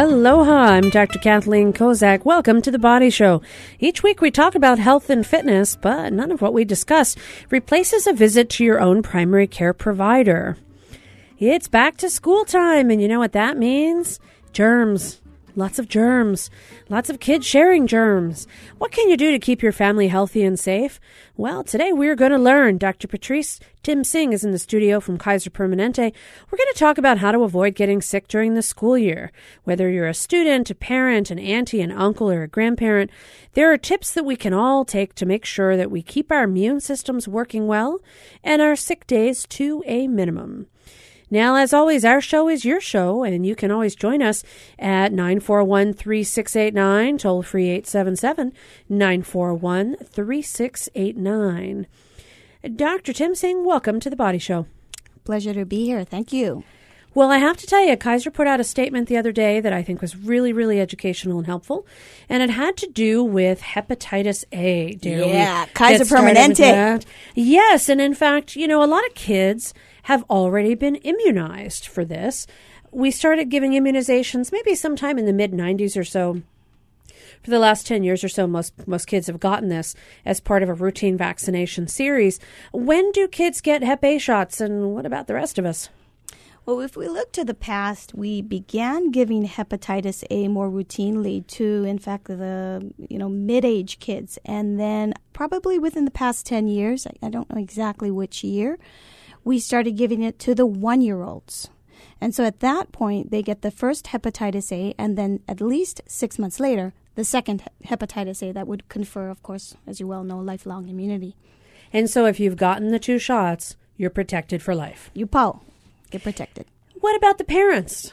Aloha, I'm Dr. Kathleen Kozak. Welcome to The Body Show. Each week we talk about health and fitness, but none of what we discuss replaces a visit to your own primary care provider. It's back to school time, and you know what that means? Germs. Lots of germs. Lots of kids sharing germs. What can you do to keep your family healthy and safe? Well, today we're going to learn. Dr. Patrice Tim Singh is in the studio from Kaiser Permanente. We're going to talk about how to avoid getting sick during the school year. Whether you're a student, a parent, an auntie, an uncle, or a grandparent, there are tips that we can all take to make sure that we keep our immune systems working well and our sick days to a minimum. Now, as always, our show is your show, and you can always join us at 941 3689, toll free 877 941 3689. Dr. Tim Singh, welcome to the Body Show. Pleasure to be here. Thank you. Well, I have to tell you, Kaiser put out a statement the other day that I think was really, really educational and helpful, and it had to do with hepatitis A. Yeah, Kaiser Permanente. Yes, and in fact, you know, a lot of kids have already been immunized for this. We started giving immunizations maybe sometime in the mid 90s or so. For the last 10 years or so, most, most kids have gotten this as part of a routine vaccination series. When do kids get Hep A shots, and what about the rest of us? Well, if we look to the past, we began giving hepatitis A more routinely to, in fact, the you know mid-age kids, and then probably within the past ten years, I, I don't know exactly which year, we started giving it to the one year olds. And so at that point, they get the first hepatitis A, and then at least six months later, the second hepatitis A that would confer, of course, as you well know, lifelong immunity. And so if you've gotten the two shots, you're protected for life. You PO, get protected. What about the parents?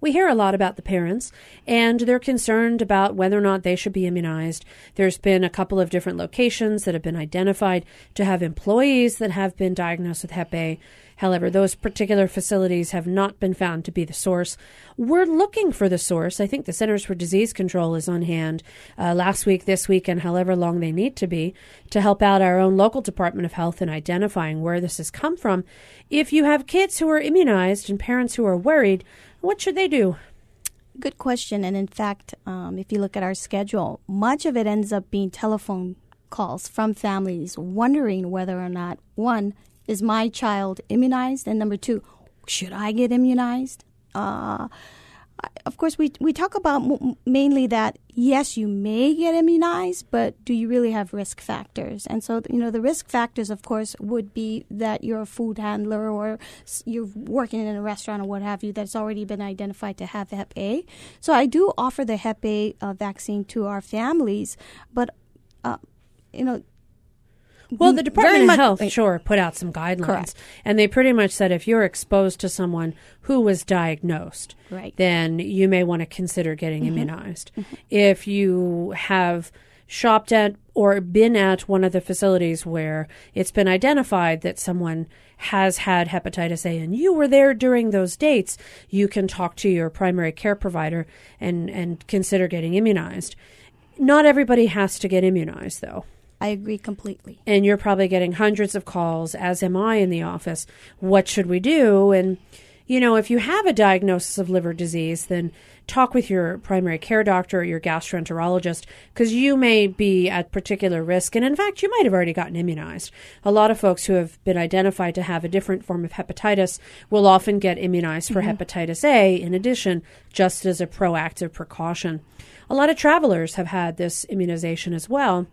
We hear a lot about the parents, and they're concerned about whether or not they should be immunized. There's been a couple of different locations that have been identified to have employees that have been diagnosed with Hep A. However, those particular facilities have not been found to be the source. We're looking for the source. I think the Centers for Disease Control is on hand uh, last week, this week, and however long they need to be to help out our own local Department of Health in identifying where this has come from. If you have kids who are immunized and parents who are worried, what should they do? Good question. And in fact, um, if you look at our schedule, much of it ends up being telephone calls from families wondering whether or not one is my child immunized, and number two, should I get immunized? Uh, of course, we, we talk about mainly that yes, you may get immunized, but do you really have risk factors? And so, you know, the risk factors, of course, would be that you're a food handler or you're working in a restaurant or what have you that's already been identified to have Hep A. So I do offer the Hep A uh, vaccine to our families, but, uh, you know, well, the Department of Health, sure, put out some guidelines. Correct. And they pretty much said if you're exposed to someone who was diagnosed, right. then you may want to consider getting mm-hmm. immunized. Mm-hmm. If you have shopped at or been at one of the facilities where it's been identified that someone has had hepatitis A and you were there during those dates, you can talk to your primary care provider and, and consider getting immunized. Not everybody has to get immunized, though. I agree completely. And you're probably getting hundreds of calls, as am I in the office. What should we do? And, you know, if you have a diagnosis of liver disease, then talk with your primary care doctor or your gastroenterologist because you may be at particular risk. And in fact, you might have already gotten immunized. A lot of folks who have been identified to have a different form of hepatitis will often get immunized for mm-hmm. hepatitis A in addition, just as a proactive precaution. A lot of travelers have had this immunization as well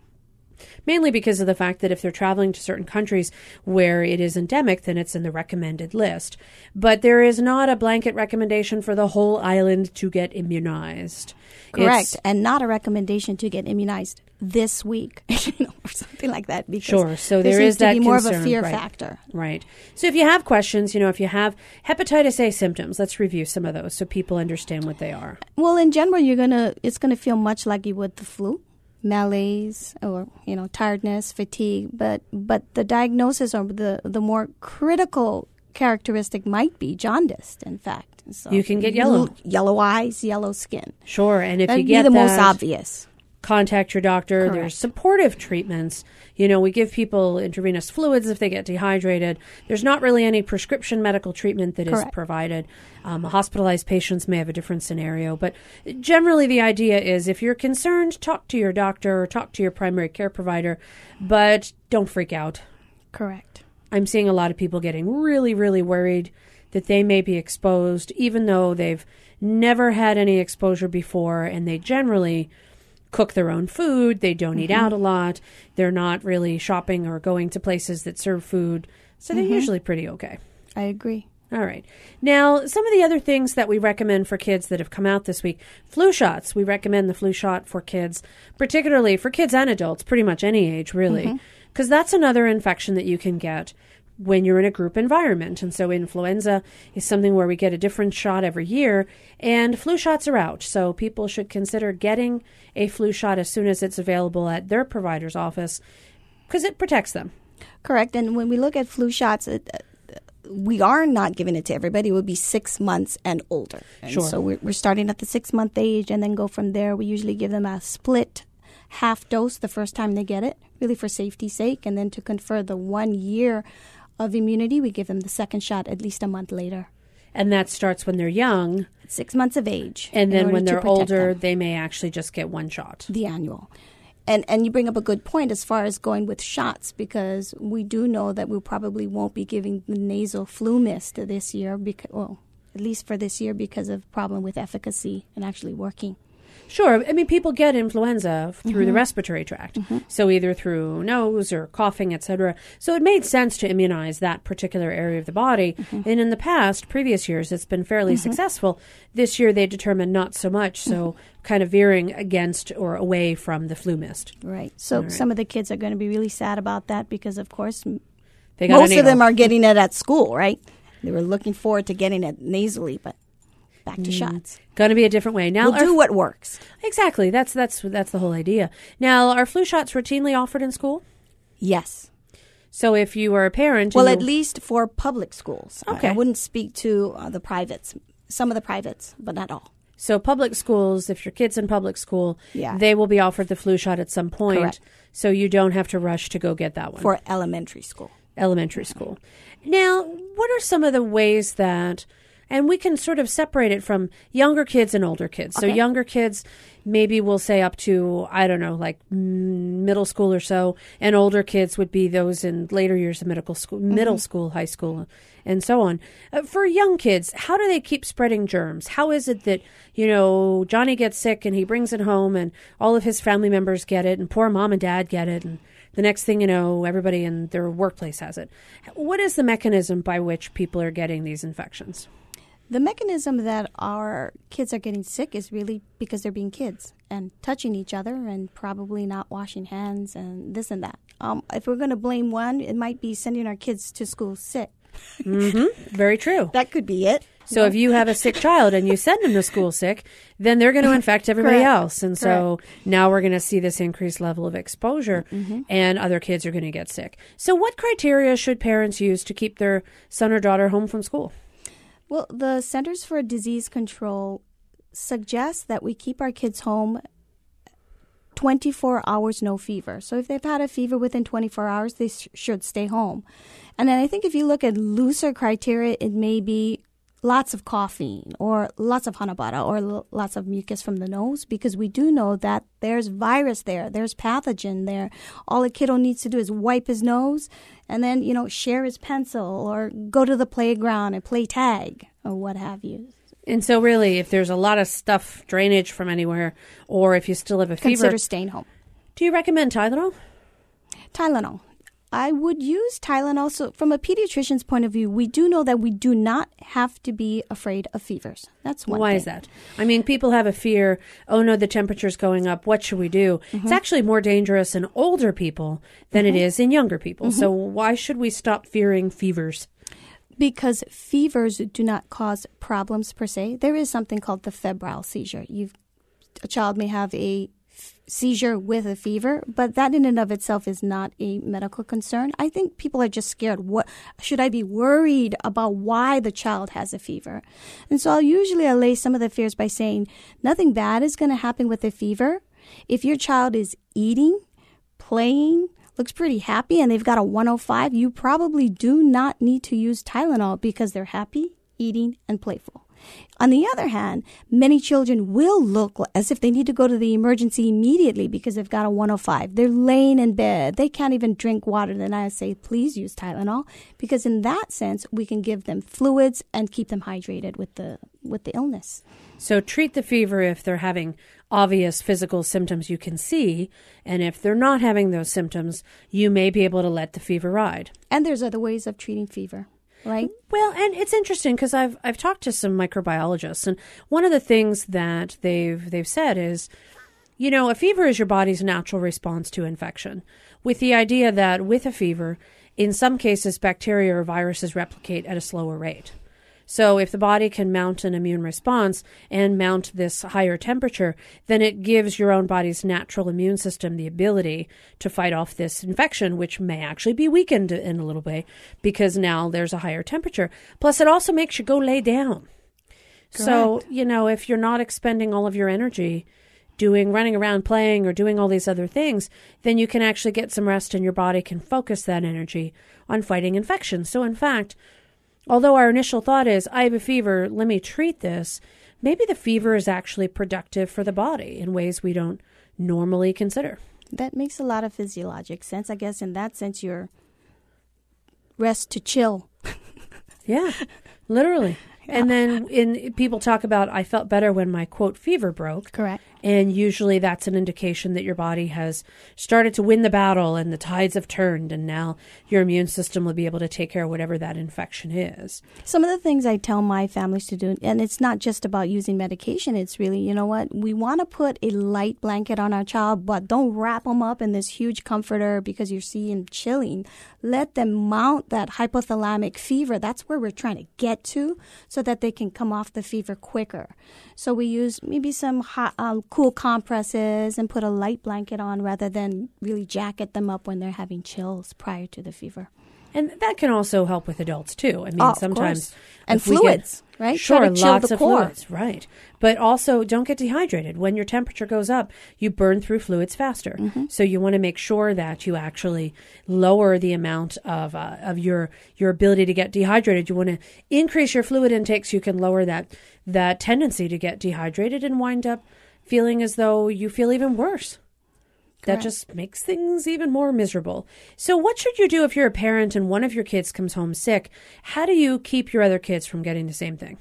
mainly because of the fact that if they're traveling to certain countries where it is endemic, then it's in the recommended list. But there is not a blanket recommendation for the whole island to get immunized. Correct, it's, and not a recommendation to get immunized this week, you know, or something like that. Because sure. So there, there is that more concern. of a fear right. factor. Right. So if you have questions, you know, if you have hepatitis A symptoms, let's review some of those so people understand what they are. Well, in general, you're gonna it's gonna feel much like you would the flu malaise or you know tiredness, fatigue. But but the diagnosis or the the more critical characteristic might be jaundice. In fact, so you can get yellow yellow eyes, yellow skin. Sure, and if That'd you get the that, most obvious. Contact your doctor. Correct. There's supportive treatments. You know, we give people intravenous fluids if they get dehydrated. There's not really any prescription medical treatment that is Correct. provided. Um, hospitalized patients may have a different scenario, but generally the idea is if you're concerned, talk to your doctor or talk to your primary care provider, but don't freak out. Correct. I'm seeing a lot of people getting really, really worried that they may be exposed, even though they've never had any exposure before, and they generally cook their own food. They don't eat mm-hmm. out a lot. They're not really shopping or going to places that serve food. So they're mm-hmm. usually pretty okay. I agree. All right. Now, some of the other things that we recommend for kids that have come out this week flu shots. We recommend the flu shot for kids, particularly for kids and adults, pretty much any age, really, mm-hmm. because that's another infection that you can get when you're in a group environment. And so, influenza is something where we get a different shot every year, and flu shots are out. So, people should consider getting a flu shot as soon as it's available at their provider's office because it protects them. Correct. And when we look at flu shots, it, uh, we are not giving it to everybody. It would be six months and older. And Sure. So we're, we're starting at the six month age and then go from there. We usually give them a split half dose the first time they get it, really for safety's sake. And then to confer the one year of immunity, we give them the second shot at least a month later. And that starts when they're young. Six months of age. And then when they're older, them. they may actually just get one shot. the annual. And and you bring up a good point as far as going with shots because we do know that we probably won't be giving the nasal flu mist this year because well at least for this year because of problem with efficacy and actually working. Sure. I mean, people get influenza through Mm-hmm. the respiratory tract, so either through nose or coughing, etc. So it made sense to immunize that particular area of the body. Mm-hmm. And in the past, previous years, it's been fairly successful. This year, they determined not so much. So Mm-hmm. kind of veering against or away from the flu mist. Right. So some of the kids are going to be really sad about that because of course They got most of them are getting it at school, right? They were looking forward to getting it nasally, but back to shots. going to be a different way now. We'll do what works. exactly. That's that's that's the whole idea. Now, are flu shots routinely offered in school? Yes. So if you are a parent, Well, at least for public schools. I- Okay. I, wouldn't speak to uh, the privates. Some of the privates, but not all. So public schools, if your kid's in public school, Yeah. they will be offered the flu shot at some point. Correct. So you don't have to rush to go get that one. For elementary school. elementary school. Now, what are some of the ways that and we can sort of separate it from younger kids and older kids. So younger kids maybe we'll say up to I don't know like mm, middle school or so and older kids would be those in later years of middle school, middle school, high school and so on. Uh, for young kids, how do they keep spreading germs? How is it that, you know, Johnny gets sick and he brings it home and all of his family members get it and poor mom and dad get it and the next thing you know, everybody in their workplace has it. What is the mechanism by which people are getting these infections? The mechanism that our kids are getting sick is really because they're being kids and touching each other and probably not washing hands and this and that. Um, if we're going to blame one, it might be sending our kids to school sick. Very true. That could be it. So if you have a sick child and you send them to school sick, then they're going to infect everybody Correct. else. And so now we're going to see this increased level of exposure Mm-hmm. and other kids are going to get sick. So what criteria should parents use to keep their son or daughter home from school? Well, the Centers for Disease Control suggests that we keep our kids home 24 hours no fever. So if they've had a fever within 24 hours, they sh- should stay home. And then I think if you look at looser criteria, it may be lots of coughing or lots of hanabata or l- lots of mucus from the nose because we do know that there's virus there, there's pathogen there. All a kiddo needs to do is wipe his nose and then, you know, share his pencil or go to the playground and play tag or what have you. And so really, if there's a lot of stuff, drainage from anywhere, or if you still have a fever, Consider staying home. do you recommend Tylenol? Tylenol. I would use Tylenol. So, from a pediatrician's point of view, we do know that we do not have to be afraid of fevers. That's one. Why thing. is that? I mean, people have a fear. Oh no, the temperature's going up. What should we do? Mm-hmm. It's actually more dangerous in older people than it is in younger people. So Mm-hmm. why should we stop fearing fevers? Because fevers do not cause problems per se. There is something called the febrile seizure. You've, a child may have a seizure with a fever, but that in and of itself is not a medical concern. I think people are just scared. What should I be worried about? Why the child has a fever? And so I'll usually allay some of the fears by saying nothing bad is going to happen with a fever. If your child is eating, playing, looks pretty happy, and they've got a 105, you probably do not need to use Tylenol because they're happy, eating, and playful. On the other hand, many children will look as if they need to go to the emergency immediately because they've got a 105. They're laying in bed. They can't even drink water. Then I say, please use Tylenol because in that sense, we can give them fluids and keep them hydrated with the with the illness. So treat the fever if they're having obvious physical symptoms you can see, and if they're not having those symptoms, you may be able to let the fever ride. And there's other ways of treating fever right? Well, and it's interesting because I've I've talked to some microbiologists, and one of the things that they've they've said is, you know, a fever is your body's natural response to infection, with the idea that with a fever, in some cases, bacteria or viruses replicate at a slower rate. So if the body can mount an immune response and mount this higher temperature, then it gives your own body's natural immune system the ability to fight off this infection, which may actually be weakened in a little way because now there's a higher temperature. Plus, it also makes you go lay down. Correct. So, you know, if you're not expending all of your energy doing running around playing or doing all these other things, then you can actually get some rest and your body can focus that energy on fighting infections. So, in fact, Although our initial thought is, I have a fever, let me treat this, maybe the fever is actually productive for the body in ways we don't normally consider. That makes a lot of physiologic sense. I guess in that sense, you're rest to chill. yeah, literally. And then in people talk about I felt better when my quote fever broke. Correct. And usually that's an indication that your body has started to win the battle and the tides have turned and now your immune system will be able to take care of whatever that infection is. Some of the things I tell my families to do and it's not just about using medication, it's really, you know what, we want to put a light blanket on our child, but don't wrap them up in this huge comforter because you're seeing chilling. Let them mount that hypothalamic fever. That's where we're trying to get to. So that they can come off the fever quicker. So we use maybe some hot, um, cool compresses and put a light blanket on rather than really jacket them up when they're having chills prior to the fever. And that can also help with adults too. I mean, oh, sometimes and fluids, get, right? Sure, lots of core. fluids, right? But also, don't get dehydrated. When your temperature goes up, you burn through fluids faster. Mm-hmm. So you want to make sure that you actually lower the amount of uh, of your your ability to get dehydrated. You want to increase your fluid intake so you can lower that that tendency to get dehydrated and wind up feeling as though you feel even worse. That just makes things even more miserable. So, what should you do if you're a parent and one of your kids comes home sick? How do you keep your other kids from getting the same thing?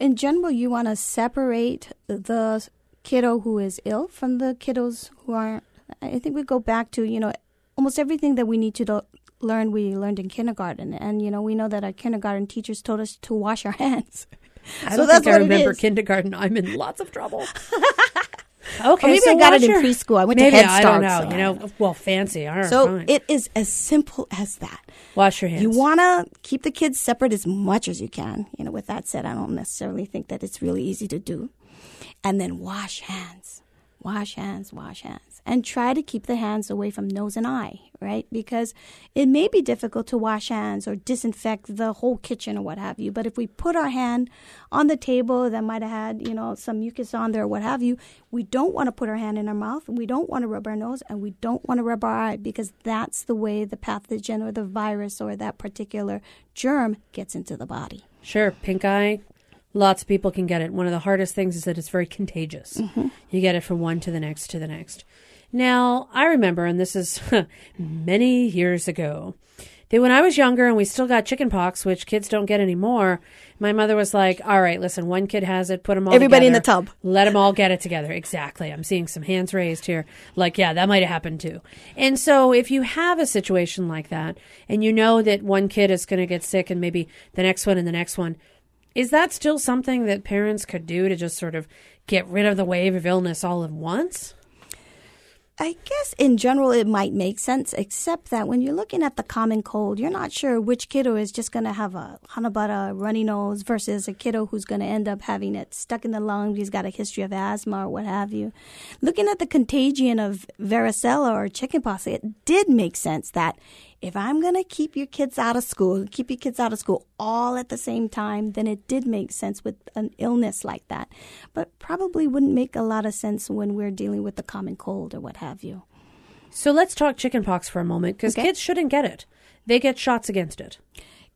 In general, you want to separate the kiddo who is ill from the kiddos who aren't. I think we go back to, you know, almost everything that we need to do, learn, we learned in kindergarten. And, you know, we know that our kindergarten teachers told us to wash our hands. I so don't think I remember kindergarten. I'm in lots of trouble. Okay, maybe so I got it in preschool. I went maybe, to Head Start. I don't know. So. You know, well, fancy. All right, so fine. it is as simple as that. Wash your hands. You want to keep the kids separate as much as you can. You know, with that said, I don't necessarily think that it's really easy to do. And then wash hands. Wash hands, wash hands. And try to keep the hands away from nose and eye, right? Because it may be difficult to wash hands or disinfect the whole kitchen or what have you. But if we put our hand on the table that might have had, you know, some mucus on there or what have you, we don't want to put our hand in our mouth. We don't want to rub our nose and we don't want to rub our eye because that's the way the pathogen or the virus or that particular germ gets into the body. Sure. Pink eye, Lots of people can get it. One of the hardest things is that it's very contagious. Mm-hmm. You get it from one to the next to the next. Now, I remember, and this is many years ago, that when I was younger and we still got chicken pox, which kids don't get anymore, my mother was like, all right, listen, one kid has it, put them all Everybody together, in the tub. Let them all get it together. Exactly. I'm seeing some hands raised here. Like, yeah, that might have happened too. And so if you have a situation like that and you know that one kid is going to get sick and maybe the next one and the next one, is that still something that parents could do to just sort of get rid of the wave of illness all at once? I guess in general it might make sense, except that when you're looking at the common cold, you're not sure which kiddo is just going to have a hanabata, runny nose, versus a kiddo who's going to end up having it stuck in the lungs. He's got a history of asthma or what have you. Looking at the contagion of varicella or chickenpox, it did make sense that if I'm going to keep your kids out of school, keep your kids out of school all at the same time, then it did make sense with an illness like that. But probably wouldn't make a lot of sense when we're dealing with the common cold or what have you. So let's talk chickenpox for a moment because Okay. kids shouldn't get it. They get shots against it.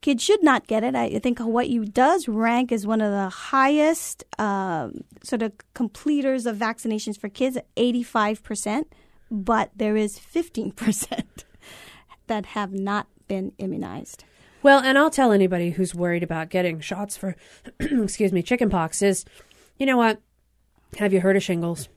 Kids should not get it. I think Hawaii does rank as one of the highest um, sort of completers of vaccinations for kids at 85%, but there is 15% that have not been immunized. Well, and I'll tell anybody who's worried about getting shots for, excuse me, chickenpox is, you know what? Have you heard of shingles?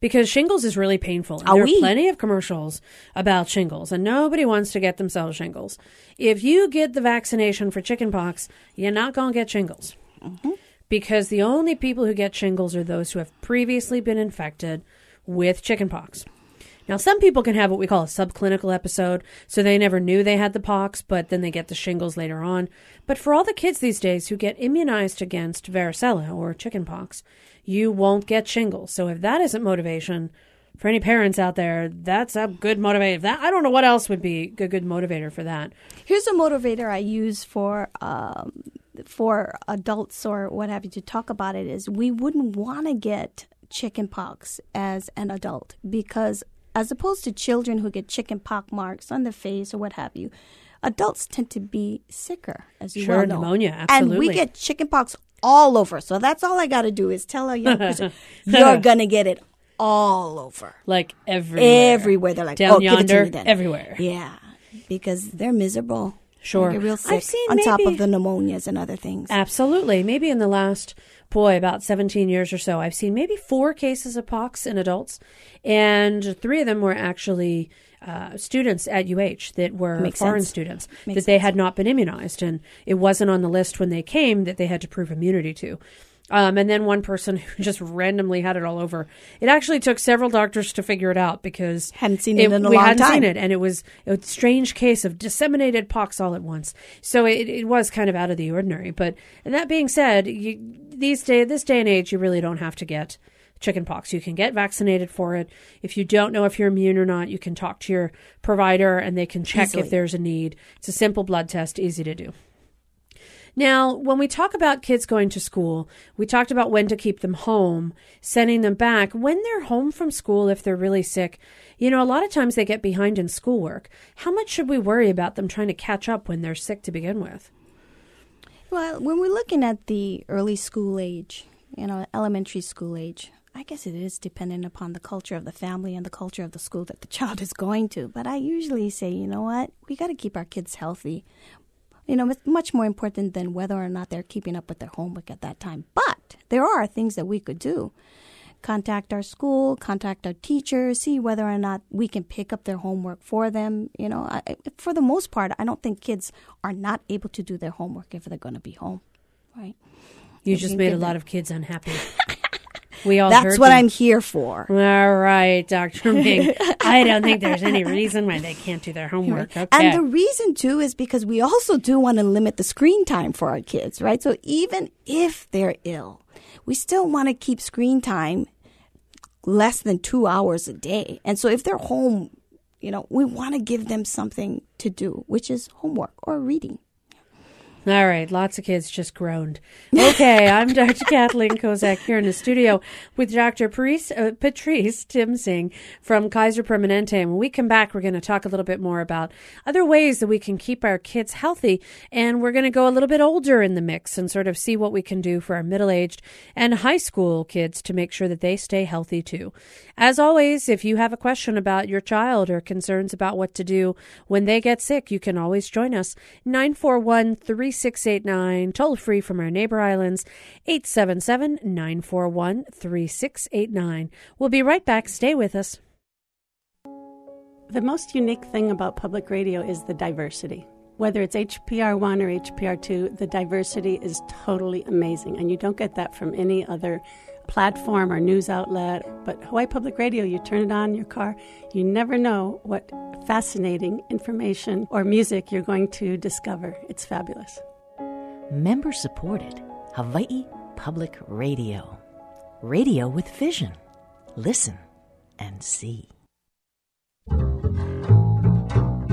Because shingles is really painful. And there are plenty of commercials about shingles, and nobody wants to get themselves shingles. If you get the vaccination for chickenpox, you're not going to get shingles. Mm-hmm. Because the only people who get shingles are those who have previously been infected with chickenpox. Now, some people can have what we call a subclinical episode, so they never knew they had the pox, but then they get the shingles later on. But for all the kids these days who get immunized against varicella or chickenpox, you won't get shingles. So if that isn't motivation for any parents out there, that's a good motivator. That I don't know what else would be a good motivator for that. Here's a motivator I use for um, for adults or what have you to talk about it is we wouldn't want to get chickenpox as an adult because as opposed to children who get chicken chickenpox marks on the face or what have you, adults tend to be sicker as you Sure, well know. pneumonia, And we absolutely. get chickenpox all over. So that's all I got to do is tell a young person you're gonna get it all over. Like everywhere. Everywhere. They're like, Down oh, give it to yonder, me then. everywhere. Yeah, because they're miserable. Sure. Get real I've seen on top of the pneumonias and other things. Absolutely. Maybe in the last, boy, about 17 years or so, I've seen maybe four cases of pox in adults, and three of them were actually uh, students at UH that were Makes foreign sense. students Makes that they had not been immunized, and it wasn't on the list when they came that they had to prove immunity to. Um, and then one person who just randomly had it all over. It actually took several doctors to figure it out because Hadn't seen it in a we long hadn't seen time. it, and it was a strange case of disseminated pox all at once. So it, it was kind of out of the ordinary. But that being said, you, these day, this day and age, you really don't have to get chickenpox. You can get vaccinated for it. If you don't know if you're immune or not, you can talk to your provider, and they can check Easily. if there's a need. It's a simple blood test, easy to do. Now, when we talk about kids going to school, we talked about when to keep them home, sending them back. When they're home from school, if they're really sick, you know, a lot of times they get behind in schoolwork. How much should we worry about them trying to catch up when they're sick to begin with? Well, when we're looking at the early school age, you know, elementary school age, I guess it is dependent upon the culture of the family and the culture of the school that the child is going to. But I usually say, you know what, we got to keep our kids healthy. You know, it's much more important than whether or not they're keeping up with their homework at that time. But there are things that we could do. Contact our school, contact our teachers, see whether or not we can pick up their homework for them. You know, I, for the most part, I don't think kids are not able to do their homework if they're going to be home, right? You If just you made a give lot them- of kids unhappy. we all That's what you. I'm here for. All right, Dr. Ming. I don't think there's any reason why they can't do their homework. Okay. And the reason too is because we also do want to limit the screen time for our kids, right? So even if they're ill, we still want to keep screen time less than two hours a day. And so if they're home, you know, we want to give them something to do, which is homework or reading. All right, lots of kids just groaned. Okay, I'm Dr. Kathleen Kozak here in the studio with Dr. Patrice, uh, Patrice Timsing from Kaiser Permanente. And when we come back, we're going to talk a little bit more about other ways that we can keep our kids healthy. And we're going to go a little bit older in the mix and sort of see what we can do for our middle aged and high school kids to make sure that they stay healthy too. As always, if you have a question about your child or concerns about what to do when they get sick, you can always join us. 941 3689, toll free from our neighbor islands, 877 941 3689. We'll be right back. Stay with us. The most unique thing about public radio is the diversity. Whether it's HPR1 or HPR2, the diversity is totally amazing, and you don't get that from any other platform or news outlet. But Hawaii Public Radio, you turn it on in your car, you never know what fascinating information or music you're going to discover. It's fabulous. Member supported Hawaii Public Radio. Radio with vision. Listen and see.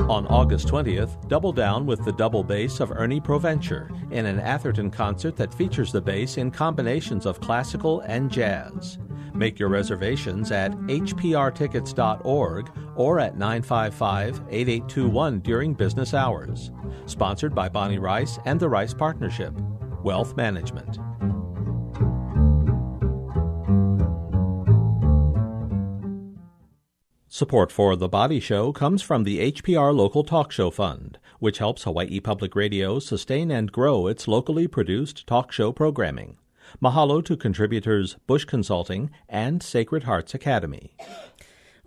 On August 20th, double down with the double bass of Ernie Provencher in an Atherton concert that features the bass in combinations of classical and jazz. Make your reservations at hprtickets.org or at 955 8821 during business hours. Sponsored by Bonnie Rice and the Rice Partnership. Wealth Management. Support for The Body Show comes from the HPR Local Talk Show Fund, which helps Hawaii Public Radio sustain and grow its locally produced talk show programming. Mahalo to contributors Bush Consulting and Sacred Hearts Academy.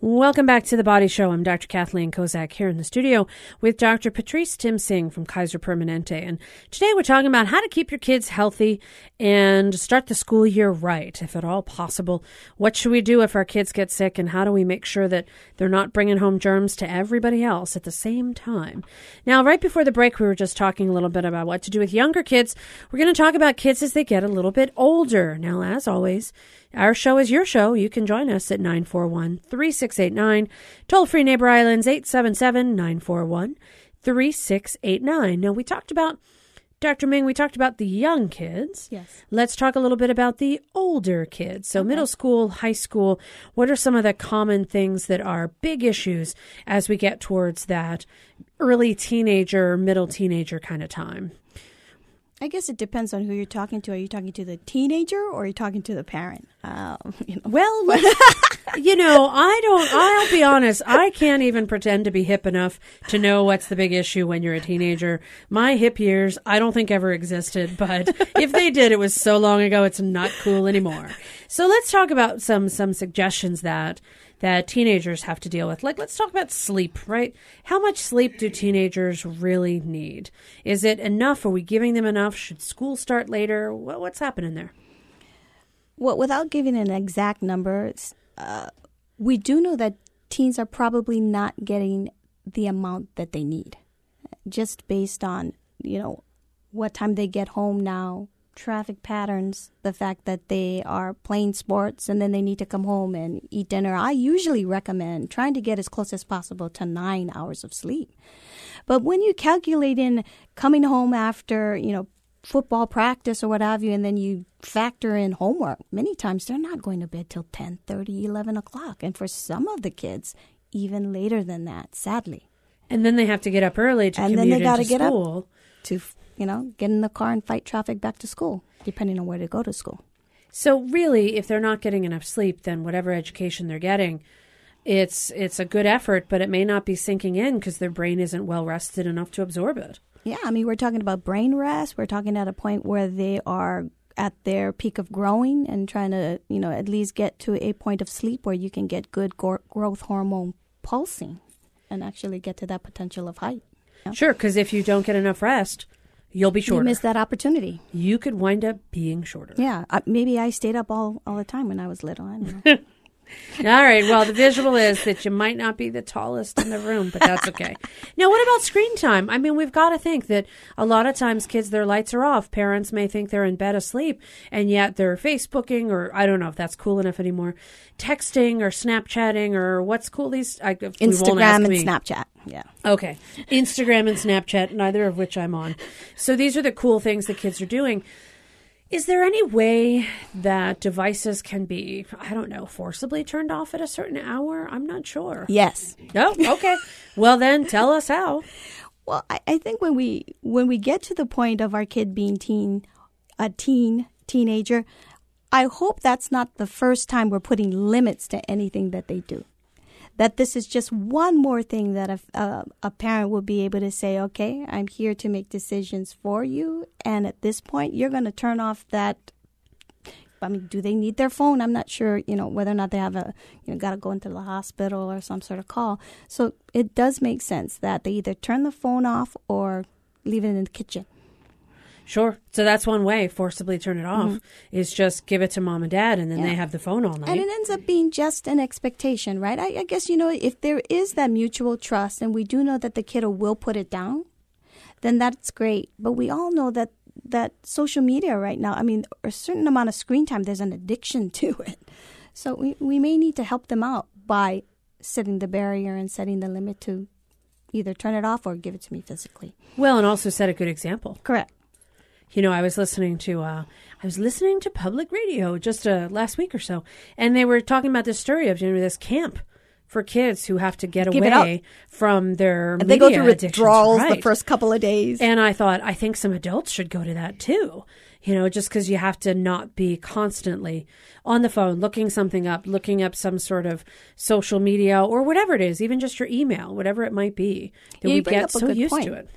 Welcome back to the Body Show. I'm Dr. Kathleen Kozak here in the studio with Dr. Patrice Tim Singh from Kaiser Permanente. And today we're talking about how to keep your kids healthy and start the school year right, if at all possible. What should we do if our kids get sick, and how do we make sure that they're not bringing home germs to everybody else at the same time? Now, right before the break, we were just talking a little bit about what to do with younger kids. We're going to talk about kids as they get a little bit older. Now, as always, our show is your show. You can join us at 941 3689. Toll free Neighbor Islands 877 941 3689. Now, we talked about, Dr. Ming, we talked about the young kids. Yes. Let's talk a little bit about the older kids. So, middle school, high school, what are some of the common things that are big issues as we get towards that early teenager, middle teenager kind of time? I guess it depends on who you're talking to. Are you talking to the teenager or are you talking to the parent? Um, you know. Well, you know, I don't, I'll be honest, I can't even pretend to be hip enough to know what's the big issue when you're a teenager. My hip years, I don't think ever existed, but if they did, it was so long ago, it's not cool anymore. So let's talk about some, some suggestions that, that teenagers have to deal with. Like, let's talk about sleep, right? How much sleep do teenagers really need? Is it enough? Are we giving them enough? Should school start later? What, what's happening there? Well, without giving an exact number, uh, we do know that teens are probably not getting the amount that they need, just based on you know what time they get home now, traffic patterns, the fact that they are playing sports and then they need to come home and eat dinner. I usually recommend trying to get as close as possible to nine hours of sleep. But when you calculate in coming home after, you know, football practice or what have you, and then you factor in homework, many times they're not going to bed till 10, 30, 11 o'clock. And for some of the kids, even later than that, sadly. And then they have to get up early to And then commute they gotta into get up. school. To, you know, get in the car and fight traffic back to school, depending on where to go to school. So really, if they're not getting enough sleep, then whatever education they're getting, it's it's a good effort, but it may not be sinking in because their brain isn't well rested enough to absorb it. Yeah, I mean, we're talking about brain rest. We're talking at a point where they are at their peak of growing and trying to, you know, at least get to a point of sleep where you can get good gor- growth hormone pulsing and actually get to that potential of height. Sure, because if you don't get enough rest, you'll be shorter. You shorter. miss that opportunity. You could wind up being shorter. Yeah, uh, maybe I stayed up all, all the time when I was little. I don't know. All right. Well, the visual is that you might not be the tallest in the room, but that's okay. now, what about screen time? I mean, we've got to think that a lot of times kids, their lights are off. Parents may think they're in bed asleep, and yet they're Facebooking, or I don't know if that's cool enough anymore, texting or Snapchatting, or what's cool these I, Instagram and me. Snapchat. Yeah. Okay. Instagram and Snapchat, neither of which I'm on. So these are the cool things that kids are doing. Is there any way that devices can be, I don't know, forcibly turned off at a certain hour? I'm not sure. Yes. No? Okay. well, then tell us how. Well, I, I think when we when we get to the point of our kid being teen, a teen teenager, I hope that's not the first time we're putting limits to anything that they do. That this is just one more thing that a, a, a parent will be able to say, okay, I'm here to make decisions for you, and at this point, you're going to turn off that. I mean, do they need their phone? I'm not sure, you know, whether or not they have a, you know, got to go into the hospital or some sort of call. So it does make sense that they either turn the phone off or leave it in the kitchen. Sure. So that's one way, forcibly turn it off, mm-hmm. is just give it to mom and dad, and then Yeah. they have the phone all night. And it ends up being just an expectation, right? I, I guess, you know, if there is that mutual trust and we do know that the kiddo will put it down, then that's great. But we all know that that social media right now, I mean, a certain amount of screen time, there's an addiction to it. So we, we may need to help them out by setting the barrier and setting the limit to either turn it off or give it to me physically. Well, and also set a good example. Correct. You know, I was listening to uh, I was listening to public radio just uh, last week or so, and they were talking about this story of you know this camp for kids who have to get Give away from their And they go through withdrawals the first couple of days. And I thought, I think some adults should go to that too. You know, just because you have to not be constantly on the phone looking something up, looking up some sort of social media or whatever it is, even just your email, whatever it might be, that Yeah, we get so used point. to it.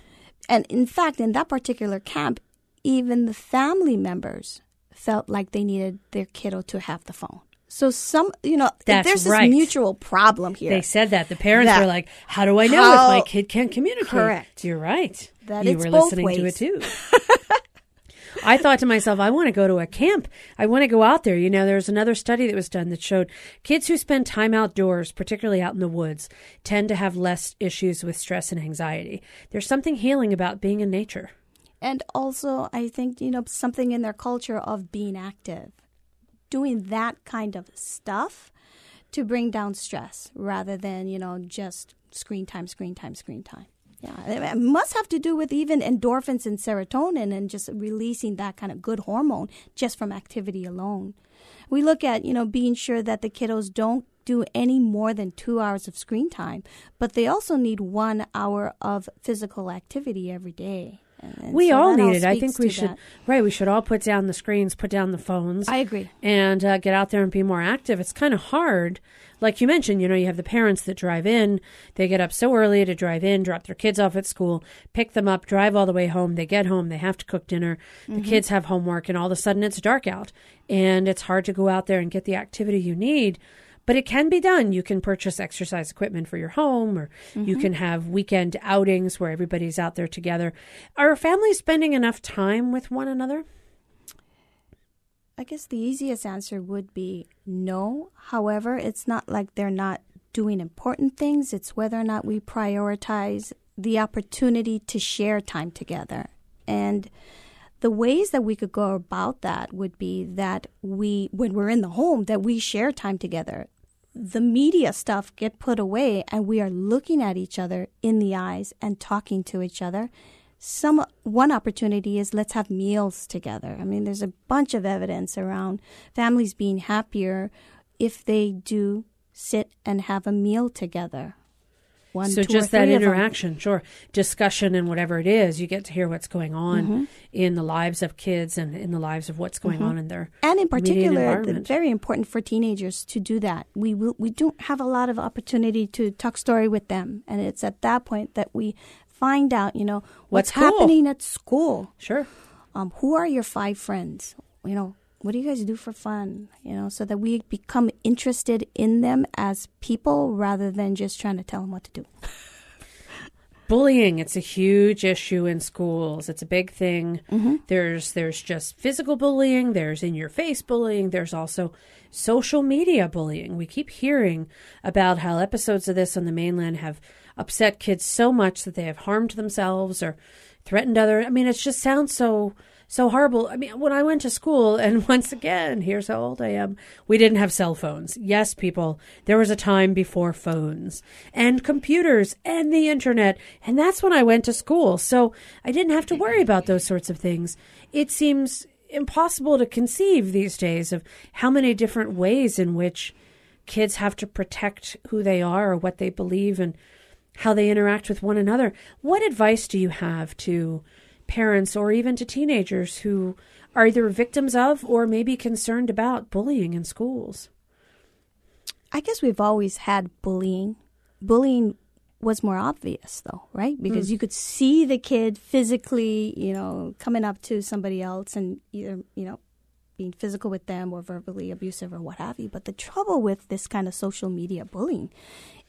And in fact, in that particular camp, even the family members felt like they needed their kiddo to have the phone. So some, you know, That's there's this right. mutual problem here. They said that. The parents That- were like, How do I know How- if my kid can't communicate? Correct. You're right. That you were both listening to it ways. too. I thought to myself, I want to go to a camp. I want to go out there. You know, there's another study that was done that showed kids who spend time outdoors, particularly out in the woods, tend to have less issues with stress and anxiety. There's something healing about being in nature. And also, I think, you know, something in their culture of being active, doing that kind of stuff to bring down stress rather than, you know, just screen time, screen time, screen time. Yeah, it must have to do with even endorphins and serotonin and just releasing that kind of good hormone just from activity alone. We look at, you know, being sure that the kiddos don't do any more than two hours of screen time, but they also need one hour of physical activity every day. And- and we so all need it. I think we should, that. right? We should all put down the screens, put down the phones. I agree. and uh, get out there and be more active. It's kind of hard. Like you mentioned, you know, you have the parents that drive in. They get up so early to drive in, drop their kids off at school, pick them up, drive all the way home. They get home, they have to cook dinner. The kids have homework, and all of a sudden it's dark out. And it's hard to go out there and get the activity you need. But it can be done. You can purchase exercise equipment for your home, or you mm-hmm. can have weekend outings where everybody's out there together. Are families spending enough time with one another? I guess the easiest answer would be no. However, it's not like they're not doing important things, it's whether or not we prioritize the opportunity to share time together. And the ways that we could go about that would be that we, when we're in the home, that we share time together. The media stuff get put away and we are looking at each other in the eyes and talking to each other some one opportunity is let's have meals together. I mean, there's a bunch of evidence around families being happier if they do sit and have a meal together. One, so just that interaction, sure, discussion and whatever it is, you get to hear what's going on Mm-hmm. in the lives of kids and in the lives of what's going on in their and in particular, very important for teenagers to do that. We will, we don't have a lot of opportunity to talk story with them, and it's at that point that we find out, you know, What's what's, cool? happening at school. sure. um, who are your five friends? You know, what do you guys do for fun? You know, so that we become interested in them as people rather than just trying to tell them what to do. Bullying, it's a huge issue in schools. It's a big thing. Mm-hmm. There's there's just physical bullying, there's in your face bullying, there's also social media bullying. We keep hearing about how episodes of this on the mainland have upset kids so much that they have harmed themselves or threatened other. I mean, it just sounds so so horrible. I mean, when I went to school, and once again, here's how old I am. We didn't have cell phones. Yes, people, there was a time before phones and computers and the internet, and that's when I went to school. So I didn't have to worry about those sorts of things. It seems impossible to conceive these days of how many different ways in which kids have to protect who they are or what they believe and how they interact with one another. What advice do you have to parents or even to teenagers who are either victims of or maybe concerned about bullying in schools? I guess we've always had bullying. Bullying was more obvious though, right? Because hmm. you could see the kid physically, you know, coming up to somebody else and either, you know, being physical with them or verbally abusive or what have you. But the trouble with this kind of social media bullying,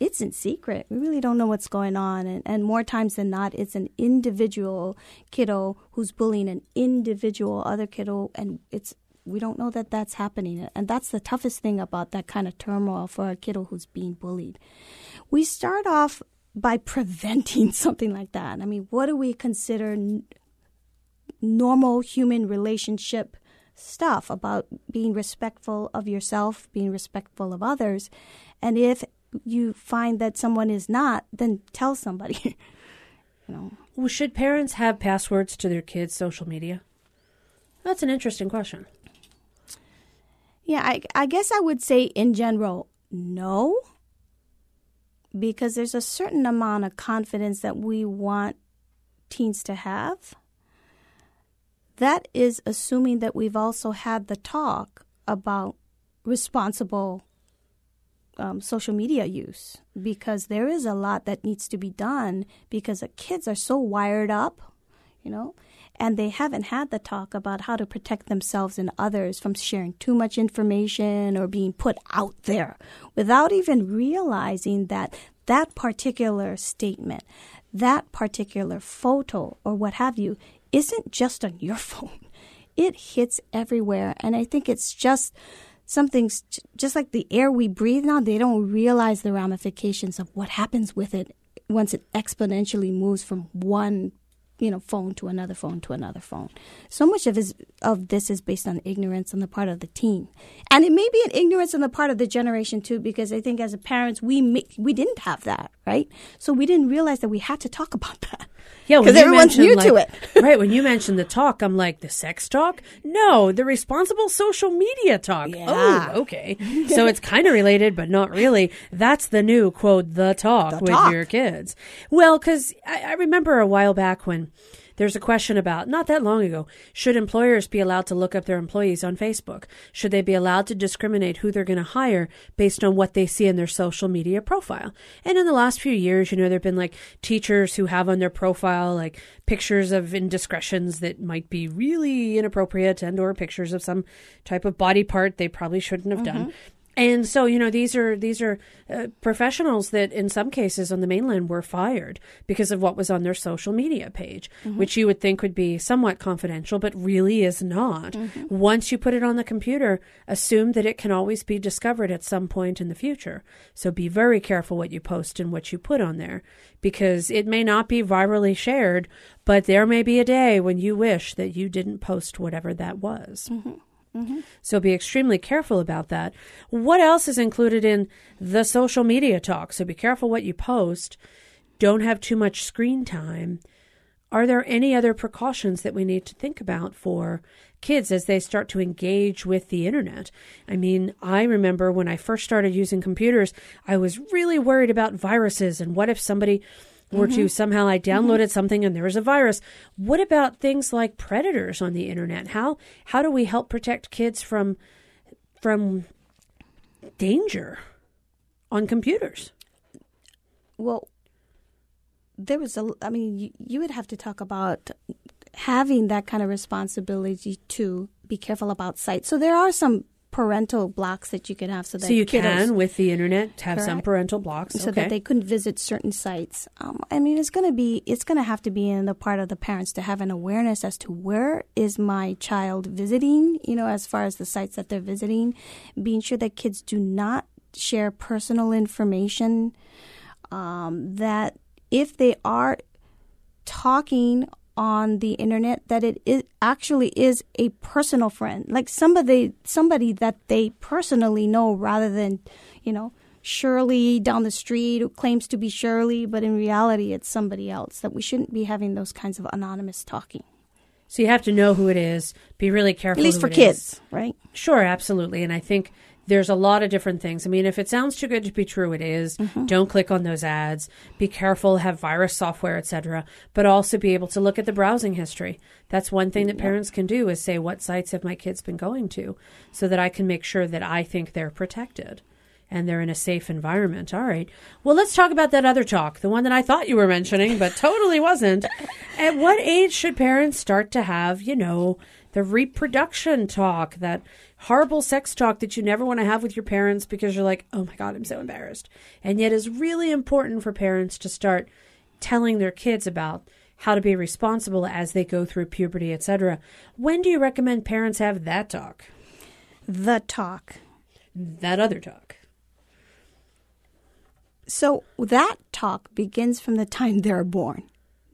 it's in secret. We really don't know what's going on. And, and more times than not, it's an individual kiddo who's bullying an individual other kiddo. And it's, we don't know that that's happening. And that's the toughest thing about that kind of turmoil for a kiddo who's being bullied. We start off by preventing something like that. I mean, what do we consider n- normal human relationship stuff about being respectful of yourself, being respectful of others. And if you find that someone is not, then tell somebody. you know. Well, should parents have passwords to their kids' social media? That's an interesting question. Yeah, I, I guess I would say in general, no. Because there's a certain amount of confidence that we want teens to have. That is assuming that we've also had the talk about responsible um, social media use because there is a lot that needs to be done because the kids are so wired up, you know, and they haven't had the talk about how to protect themselves and others from sharing too much information or being put out there without even realizing that that particular statement, that particular photo, or what have you, isn't just on your phone. It hits everywhere. And I think it's just something's just like the air we breathe now, they don't realize the ramifications of what happens with it once it exponentially moves from one you know phone to another phone to another phone so much of, his, of this is based on ignorance on the part of the teen and it may be an ignorance on the part of the generation too because i think as parents we we didn't have that right so we didn't realize that we had to talk about that Yeah, because everyone's new mentioned, to it right. When you mentioned the talk, I'm like, the sex talk? No, the responsible social media talk. Yeah. Oh, okay. so it's kind of related, but not really. That's the new quote, the talk The with talk. your kids. Well, because I, I remember a while back when there's a question about, not that long ago, should employers be allowed to look up their employees on Facebook? Should they be allowed to discriminate who they're going to hire based on what they see in their social media profile? And in the last few years, you know, there have been like teachers who have on their profile like pictures of indiscretions that might be really inappropriate and or pictures of some type of body part they probably shouldn't have done. Mm-hmm. And so, you know, these are these are uh, professionals that, in some cases, on the mainland, were fired because of what was on their social media page, mm-hmm. which you would think would be somewhat confidential, but really is not. Mm-hmm. Once you put it on the computer, assume that it can always be discovered at some point in the future. So be very careful what you post and what you put on there, because it may not be virally shared, but there may be a day when you wish that you didn't post whatever that was. Mm-hmm. So be extremely careful about that. What else is included in the social media talk? So be careful what you post. Don't have too much screen time. Are there any other precautions that we need to think about for kids as they start to engage with the internet? I mean, I remember when I first started using computers, I was really worried about viruses and what if somebody were to mm-hmm. somehow I mm-hmm. downloaded something and there was a virus. What about things like predators on the internet? How how do we help protect kids from from danger on computers? well there was a i mean you, you would have to talk about having that kind of responsibility to be careful about sites so there are some parental blocks that you can have so that So you kiddos- can with the internet have some parental blocks. so okay. that they couldn't visit certain sites. Um, I mean, it's going to be it's going to have to be in the part of the parents to have an awareness as to where is my child visiting. You know, as far as the sites that they're visiting, being sure that kids do not share personal information. Um, that if they are talking on the internet that it is actually is a personal friend like somebody somebody that they personally know rather than you know Shirley down the street who claims to be Shirley but in reality it's somebody else that we shouldn't be having those kinds of anonymous talking so you have to know who it is. Be really careful. at least for it is. kids right Sure, absolutely. And I think there's a lot of different things. I mean, if it sounds too good to be true, it is. Mm-hmm. Don't click on those ads. Be careful, have virus software, etc. But also be able to look at the browsing history. That's one thing that parents can do is say, what sites have my kids been going to so that I can make sure that I think they're protected and they're in a safe environment. All right. Well, let's talk about that other talk, the one that I thought you were mentioning, but totally wasn't. At what age should parents start to have, you know, the reproduction talk, that horrible sex talk that you never want to have with your parents because you're like, oh my God, I'm so embarrassed. And yet it's really important for parents to start telling their kids about how to be responsible as they go through puberty, etc. When do you recommend parents have that talk? the talk That other talk. So that talk begins from the time they're born,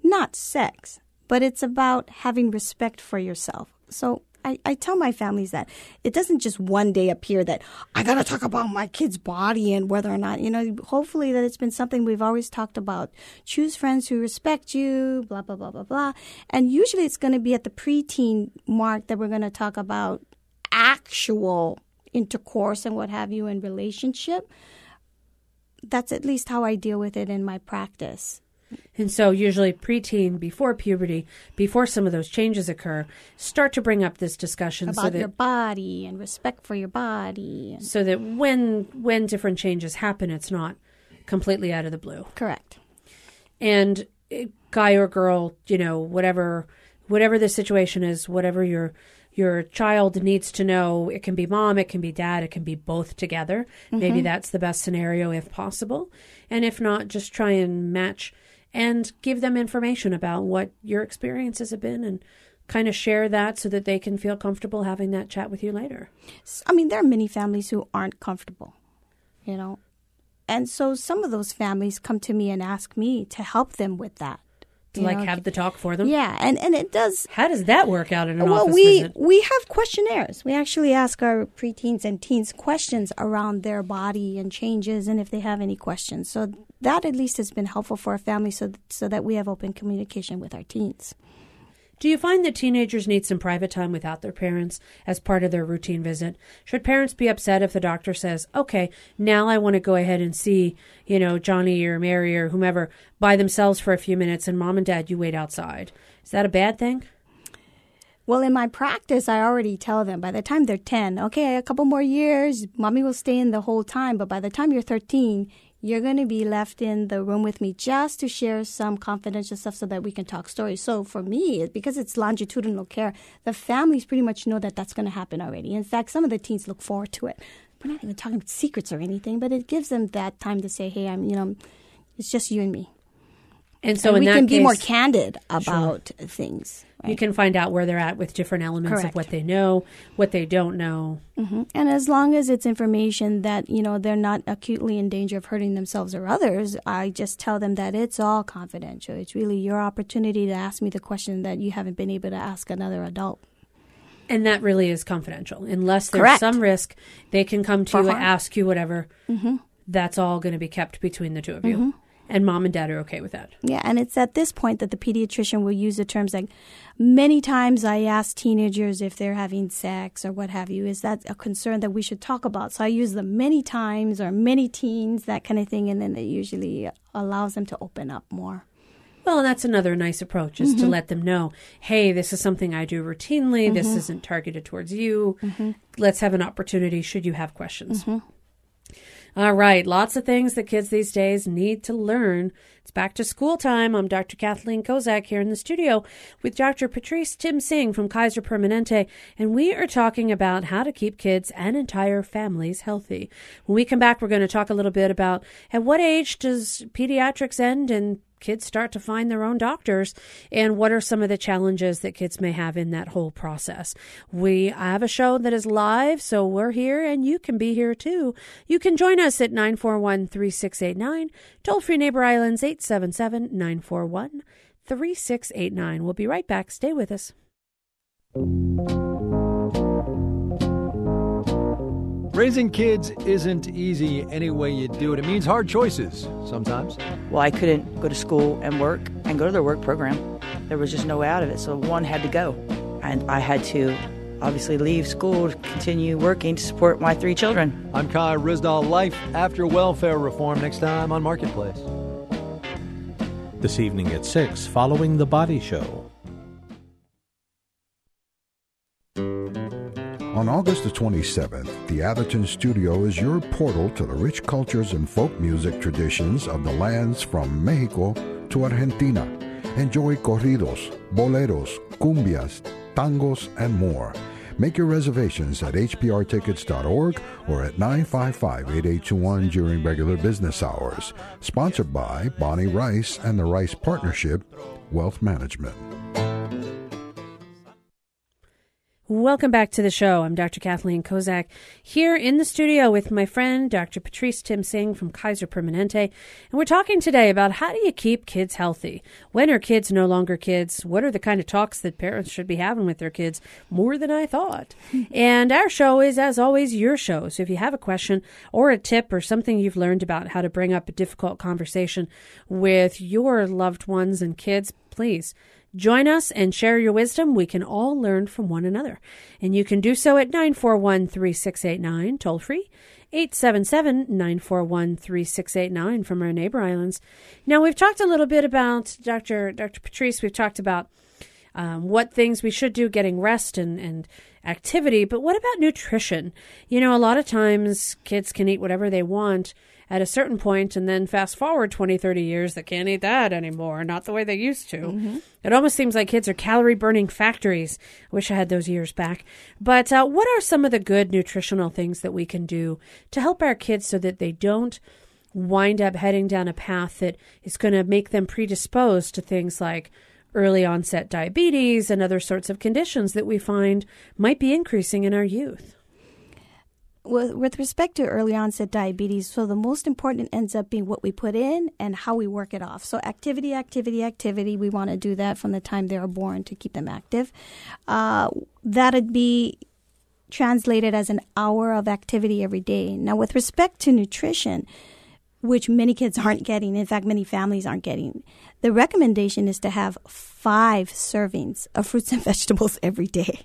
not sex, but it's about having respect for yourself. So I, I tell my families that it doesn't just one day appear that I got to talk about my kid's body and whether or not, you know, hopefully that it's been something we've always talked about. Choose friends who respect you, blah, blah, blah, blah, blah. And usually it's going to be at the preteen mark that we're going to talk about actual intercourse and what have you in relationship. That's at least how I deal with it in my practice. And so, usually, preteen, before puberty, before some of those changes occur, start to bring up this discussion about so that your body and respect for your body. so that when when different changes happen, it's not completely out of the blue. Correct. And eh, guy or girl, you know, whatever whatever the situation is, whatever your your child needs to know, it can be mom, it can be dad, it can be both together. Maybe that's the best scenario if possible. And if not, just try and match and give them information about what your experiences have been and kind of share that so that they can feel comfortable having that chat with you later. I mean, there are many families who aren't comfortable, you know. And so some of those families come to me and ask me to help them with that. To you like know. have the talk for them. Yeah, and, and it does How does that work out in an well, office we visit? we have questionnaires. We actually ask our preteens and teens questions around their body and changes, and if they have any questions. So that at least has been helpful for our family, so so that we have open communication with our teens. Do you find that teenagers need some private time without their parents as part of their routine visit? Should parents be upset if the doctor says, okay, now I want to go ahead and see, you know, Johnny or Mary or whomever by themselves for a few minutes and mom and dad, you wait outside? Is that a bad thing? Well, in my practice, I already tell them by the time they're 10, okay, a couple more years, mommy will stay in the whole time, but by the time you're 13, you're going to be left in the room with me just to share some confidential stuff so that we can talk stories. So for me, because it's longitudinal care, the families pretty much know that that's going to happen already. In fact, some of the teens look forward to it. We're not even talking about secrets or anything, but it gives them that time to say, hey, I'm, you know, it's just you and me. And so and we can case, be more candid about things. you can find out where they're at with different elements Correct. of what they know, what they don't know. Mhm. And as long as it's information that, you know, they're not acutely in danger of hurting themselves or others, I just tell them that it's all confidential. It's really your opportunity to ask me the question that you haven't been able to ask another adult. And that really is confidential. Unless there's Correct. some risk, they can come to For you, harm. ask you whatever. Mm-hmm. That's all going to be kept between the two of you. And mom and dad are okay with that. Yeah, and it's at this point that the pediatrician will use the terms like many times I ask teenagers if they're having sex or what have you. Is that a concern that we should talk about? So I use the many times or many teens, that kind of thing, and then it usually allows them to open up more. Well, and that's another nice approach is to mm-hmm. let them know, hey, this is something I do routinely. This mm-hmm. isn't targeted towards you. Mm-hmm. Let's have an opportunity should you have questions. All right, lots of things that kids these days need to learn. It's back to school time. I'm Dr. Kathleen Kozak here in the studio with Dr. Patrice Tim Singh from Kaiser Permanente, and we are talking about how to keep kids and entire families healthy. When we come back, we're going to talk a little bit about at what age does pediatrics end and kids start to find their own doctors and what are some of the challenges that kids may have in that whole process. We have a show that is live, so we're here and you can be here too. You can join us at 941 3689, toll free neighbor islands 877 941 3689. We'll be right back. Stay with us. Raising kids isn't easy any way you do it. It means hard choices sometimes. Well, I couldn't go to school and work and go to their work program. There was just no way out of it. So one had to go. And I had to obviously leave school to continue working to support my three children. I'm Kai Ryssdal. Life after welfare reform next time on Marketplace. This evening at 6, following The Body Show. On August the 27th, the Atherton Studio is your portal to the rich cultures and folk music traditions of the lands from Mexico to Argentina. Enjoy corridos, boleros, cumbias, tangos, and more. Make your reservations at hprtickets.org or at 955-8821 during regular business hours. Sponsored by Bonnie Rice and the Rice Partnership, Wealth Management. Welcome back to the show. I'm Dr. Kathleen Kozak here in the studio with my friend Dr. Patrice Tim Singh from Kaiser Permanente. And we're talking today about how do you keep kids healthy? When are kids no longer kids? What are the kind of talks that parents should be having with their kids? More than I thought. and our show is, as always, your show. So if you have a question or a tip or something you've learned about how to bring up a difficult conversation with your loved ones and kids, please Join us and share your wisdom. We can all learn from one another. And you can do so at 941 3689, toll free, 877 941 3689 from our neighbor islands. Now, we've talked a little bit about Dr. Dr. Patrice, we've talked about um, what things we should do, getting rest and, and activity, but what about nutrition? You know, a lot of times kids can eat whatever they want at a certain point and then fast forward 20, 30 years, they can't eat that anymore, not the way they used to. Mm-hmm. It almost seems like kids are calorie burning factories. I wish I had those years back. But uh, what are some of the good nutritional things that we can do to help our kids so that they don't wind up heading down a path that is going to make them predisposed to things like early onset diabetes and other sorts of conditions that we find might be increasing in our youth? With, with respect to early onset diabetes, so the most important ends up being what we put in and how we work it off. So activity, activity, activity. We want to do that from the time they are born to keep them active. Uh, that'd be translated as an hour of activity every day. Now, with respect to nutrition, which many kids aren't getting, in fact, many families aren't getting, the recommendation is to have five servings of fruits and vegetables every day.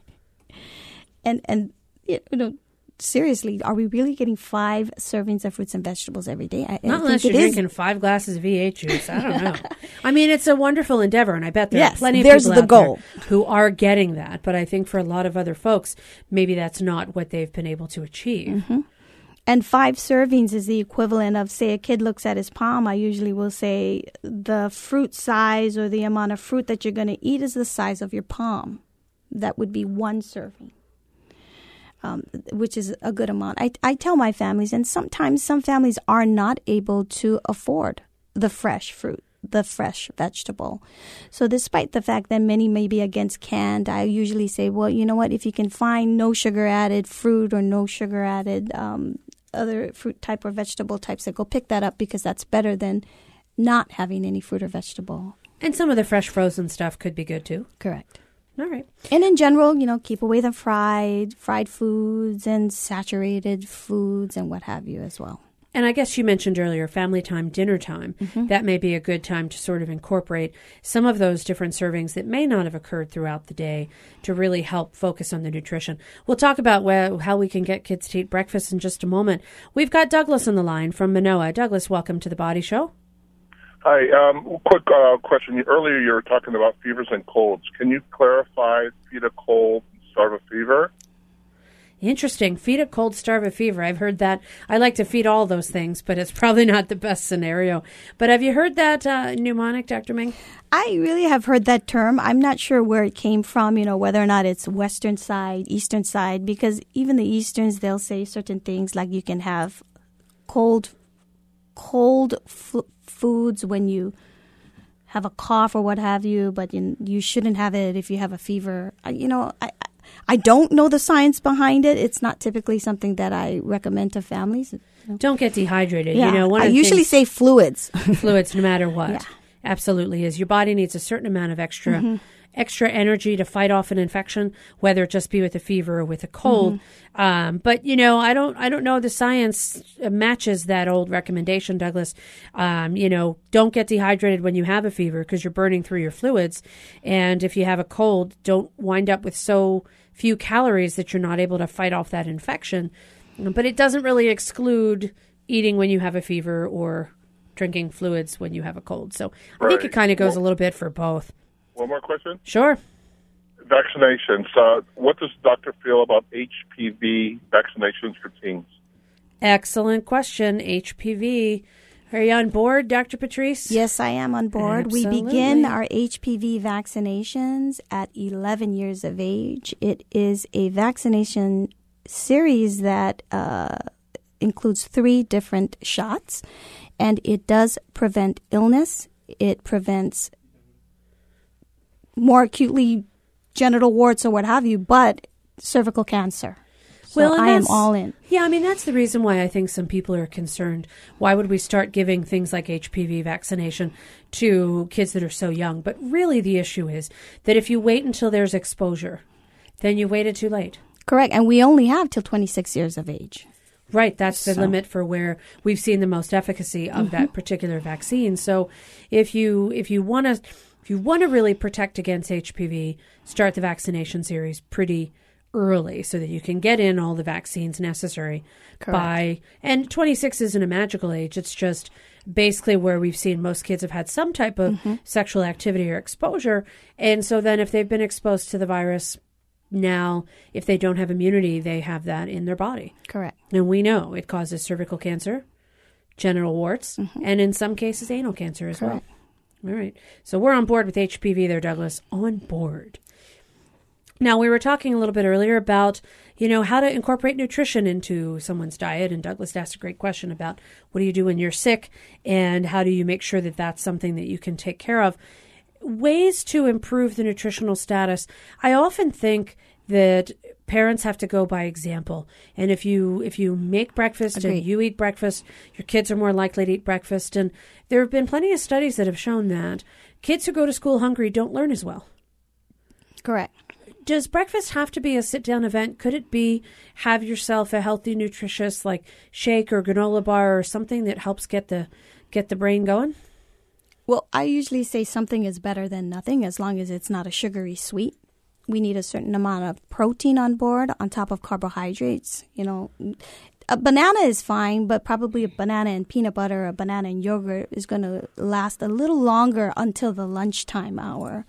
And and you know seriously, are we really getting five servings of fruits and vegetables every day? I, Not I unless you're drinking five glasses of V8 juice. I don't know. I mean, it's a wonderful endeavor, and I bet there yes, are plenty of there's people the goal. who are getting that. But I think for a lot of other folks, maybe that's not what they've been able to achieve. Mm-hmm. And five servings is the equivalent of, say, a kid looks at his palm. I usually will say the fruit size or the amount of fruit that you're going to eat is the size of your palm. That would be one serving um, which is a good amount. I, I tell my families, and sometimes some families are not able to afford the fresh fruit, the fresh vegetable. So, despite the fact that many may be against canned, I usually say, well, you know what? If you can find no sugar added fruit or no sugar added um, other fruit type or vegetable types, that go pick that up because that's better than not having any fruit or vegetable. And some of the fresh frozen stuff could be good too. Correct. All right. And in general, you know, keep away the fried, fried foods and saturated foods and what have you as well. And I guess you mentioned earlier family time, dinner time. Mm-hmm. That may be a good time to sort of incorporate some of those different servings that may not have occurred throughout the day to really help focus on the nutrition. We'll talk about where, how we can get kids to eat breakfast in just a moment. We've got Douglas on the line from Manoa. Douglas, welcome to the Body Show. Hi. Um, quick uh, question. Earlier, you were talking about fevers and colds. Can you clarify feed a cold, starve a fever? Interesting. Feed a cold, starve a fever. I've heard that. I like to feed all those things, but it's probably not the best scenario. But have you heard that uh, mnemonic, Dr. Ming? I really have heard that term. I'm not sure where it came from, you know, whether or not it's western side, eastern side, because even the easterns, they'll say certain things like you can have cold, cold fl- foods when you have a cough or what have you, but you, you shouldn't have it if you have a fever. You know, I, I don't know the science behind it. It's not typically something that I recommend to families. You know. Don't get dehydrated. Yeah. You know, I usually say fluids. fluids, no matter what. Yeah. Absolutely is. Your body needs a certain amount of extra mm-hmm extra energy to fight off an infection, whether it just be with a fever or with a cold. Mm-hmm. Um, but you know, I don't, I don't know the science matches that old recommendation, Douglas. Um, you know, don't get dehydrated when you have a fever because you're burning through your fluids, and if you have a cold, don't wind up with so few calories that you're not able to fight off that infection. But it doesn't really exclude eating when you have a fever or drinking fluids when you have a cold. So I think it kind of goes a little bit for both. One more question? Sure. Vaccinations. Uh, what does the doctor feel about HPV vaccinations for teens? Excellent question. HPV. Are you on board, Dr. Patrice? Yes, I am on board. Absolutely. We begin our HPV vaccinations at 11 years of age. It is a vaccination series that uh, includes three different shots, and it does prevent illness. It prevents more acutely genital warts or what have you, but cervical cancer. So Well, I am all in. Yeah, I mean that's the reason why I think some people are concerned. Why would we start giving things like HPV vaccination to kids that are so young? But really the issue is that if you wait until there's exposure, then you waited too late. Correct. And we only have till 26 years of age. Right, that's the So- limit for where we've seen the most efficacy of that mm-hmm. particular vaccine. So if you if you want to if you want to really protect against HPV, start the vaccination series pretty early so that you can get in all the vaccines necessary by and 26 isn't a magical age it's just basically where we've seen most kids have had some type of mm-hmm. sexual activity or exposure and so then if they've been exposed to the virus now if they don't have immunity they have that in their body Correct. and we know it causes cervical cancer, genital warts, mm-hmm. and in some cases anal cancer as Correct. well. All right. So we're on board with HPV there, Douglas. On board. Now, we were talking a little bit earlier about, you know, how to incorporate nutrition into someone's diet. And Douglas asked a great question about what do you do when you're sick and how do you make sure that that's something that you can take care of. Ways to improve the nutritional status. I often think that parents have to go by example. And if you if you make breakfast Agreed. and you eat breakfast, your kids are more likely to eat breakfast. And there have been plenty of studies that have shown that kids who go to school hungry don't learn as well Correct. does breakfast have to be a sit down event? Could it be have yourself a healthy, nutritious like shake or granola bar or something that helps get the get the brain going? Well, I usually say something is better than nothing as long as it's not a sugary sweet. We need a certain amount of protein on board on top of carbohydrates. You know, a banana is fine, but probably a banana and peanut butter, or a banana and yogurt is going to last a little longer until the lunchtime hour.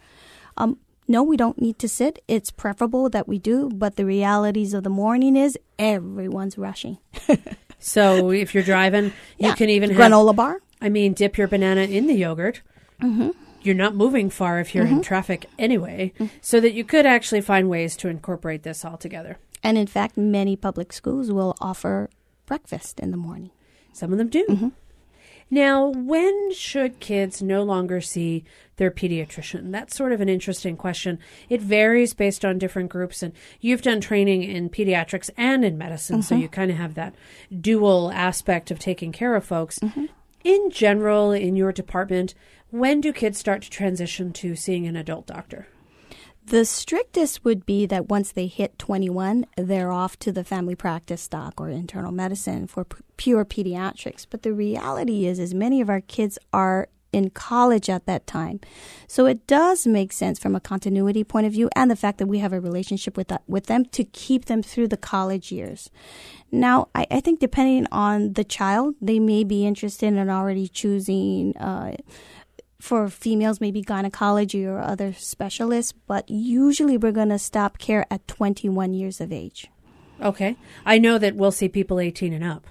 Um, no, we don't need to sit. It's preferable that we do, but the realities of the morning is everyone's rushing. So if you're driving, you Yeah. can even have granola bar. I mean, dip your banana in the yogurt. Mm-hmm. You're not moving far if you're in traffic anyway, so that you could actually find ways to incorporate this all together. And in fact, many public schools will offer breakfast in the morning. Some of them do. Mm-hmm. Now, when should kids no longer see their pediatrician? That's sort of an interesting question. It varies based on different groups, and you've done training in pediatrics and in medicine, so mm-hmm. you kind of have that dual aspect of taking care of folks. Mm-hmm. In general, in your department, when do kids start to transition to seeing an adult doctor? The strictest would be that once they hit 21, they're off to the family practice doc or internal medicine for p- pure pediatrics. But the reality is, is many of our kids are in college at that time. So it does make sense from a continuity point of view and the fact that we have a relationship with that, with them to keep them through the college years. Now, I, I think depending on the child, they may be interested in already choosing uh, for females, maybe gynecology or other specialists, but usually we're going to stop care at 21 years of age. Okay. I know that we'll see people 18 and up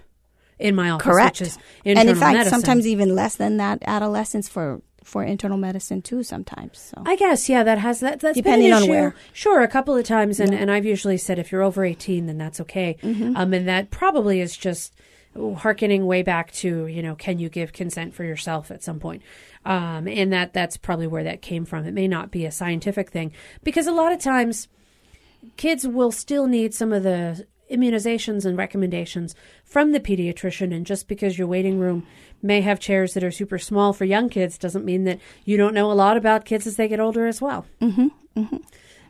in my office, Correct. which is internal and in fact, medicine. sometimes even less than that, adolescents for, for internal medicine too, sometimes. So. I guess, yeah, that has that. That's Depending on where. Sure, a couple of times, and, and I've usually said if you're over 18, then that's okay. Mm-hmm. Um, and that probably is just harkening way back to you know, can you give consent for yourself at some point? Um, and that that's probably where that came from. It may not be a scientific thing because a lot of times kids will still need some of the immunizations and recommendations from the pediatrician and just because your waiting room may have chairs that are super small for young kids doesn't mean that you don't know a lot about kids as they get older as well mm-hmm, mm-hmm.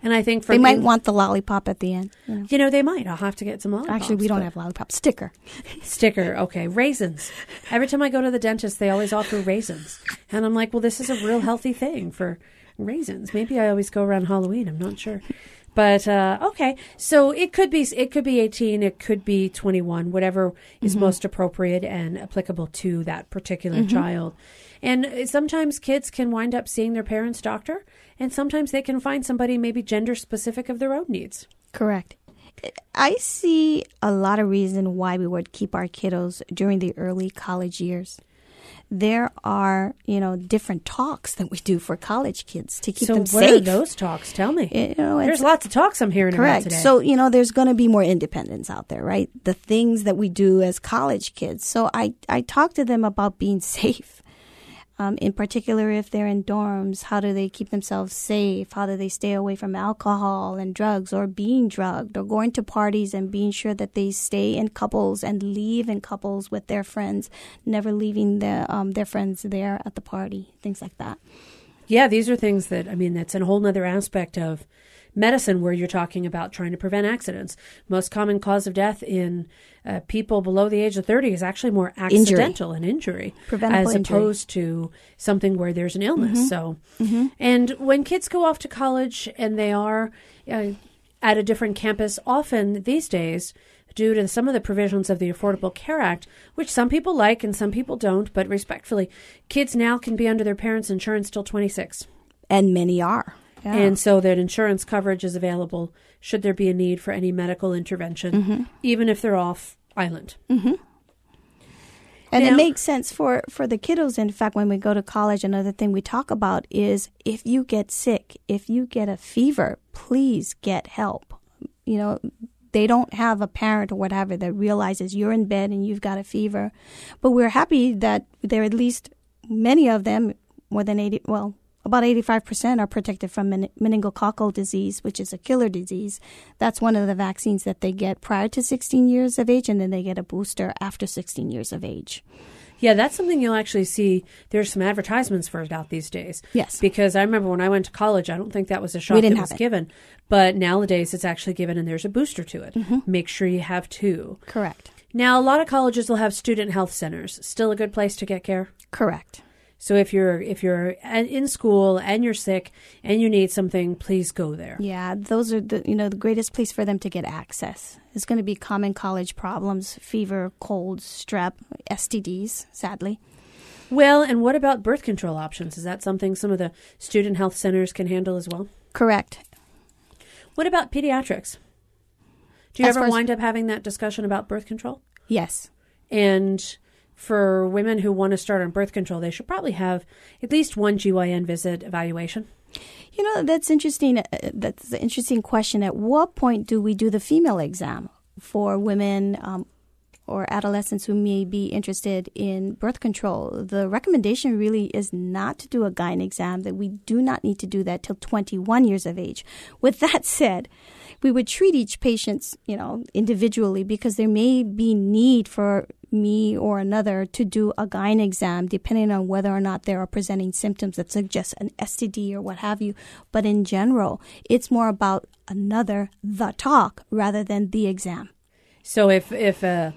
And i think for they might in- want the lollipop at the end. You know. you know they might. I'll have to get some lollipops, Actually, we don't have lollipop. Sticker. sticker. Okay. Raisins. Every time i go to the dentist they always offer raisins. And i'm like well this is a real healthy thing for raisins. Maybe i always go around halloween. I'm not sure. But uh, okay. So it could be it could be 18 it could be 21 whatever is most appropriate and applicable to that particular child. And uh, sometimes kids can wind up seeing their parents doctor and sometimes they can find somebody maybe gender specific of their own needs Correct. I see a lot of reason why we would keep our kiddos during the early college years. There are, you know, different talks that we do for college kids to keep so them what safe. are those talks tell me You know, there's lots of talks i'm hearing about Correct. So, you know, there's going to be more independence out there, right? The things that we do as college kids. So I, I talk to them about being safe. Um, in particular, if they're in dorms, how do they keep themselves safe? How do they stay away from alcohol and drugs or being drugged or going to parties and being sure that they stay in couples and leave in couples with their friends, never leaving the, um, their friends there at the party, things like that. Yeah, these are things that, I mean, that's a whole other aspect of medicine where you're talking about trying to prevent accidents. Most common cause of death in uh, people below the age of 30 is actually more accidental and injury Preventable as injury. opposed to something where there's an illness. Mhm. So, Mhm. and when kids go off to college and they are uh, at a different campus, often these days, due to some of the provisions of the Affordable Care Act, which some people like and some people don't, but respectfully, kids now can be under their parents' insurance till 26. And many are. Yeah. And so that insurance coverage is available should there be a need for any medical intervention, Mhm. even if they're off island. Mm-hmm. And Now- it makes sense for, for the kiddos. In fact, when we go to college, another thing we talk about is if you get sick, if you get a fever, please get help. You know, they don't have a parent or whatever that realizes you're in bed and you've got a fever. But we're happy that there are at least many of them, more than 80, well, about 85% are protected from men- meningococcal disease, which is a killer disease. That's one of the vaccines that they get prior to 16 years of age, and then they get a booster after 16 years of age. Yeah, that's something you'll actually see. There's some advertisements for it out these days. Yes. Because I remember when I went to college, I don't think that was a shot that was it. given. But nowadays it's actually given and there's a booster to it. Mm-hmm. Make sure you have two. Correct. Now, a lot of colleges will have student health centers. Still a good place to get care? Correct. So if you're if you're in school and you're sick and you need something, please go there. Yeah, those are the you know the greatest place for them to get access. It's going to be common college problems: fever, cold, strep, STDs. Sadly, Well, and what about birth control options? Is that something some of the student health centers can handle as well? correct. What about pediatrics? Do you As ever wind up having that discussion about birth control? Yes. And for women who want to start on birth control, they should probably have at least one GYN visit evaluation. You know that's interesting. uh, That's an interesting question. At what point do we do the female exam for women um, or adolescents who may be interested in birth control? The recommendation really is not to do a gyne exam. That we do not need to do that till 21 years of age. With that said, we would treat each patient, you know, individually because there may be need for me or another to do a gyne exam depending on whether or not there are presenting symptoms that suggest an STD or what have you. But in general, it's more about another the talk rather than the exam. So if if a,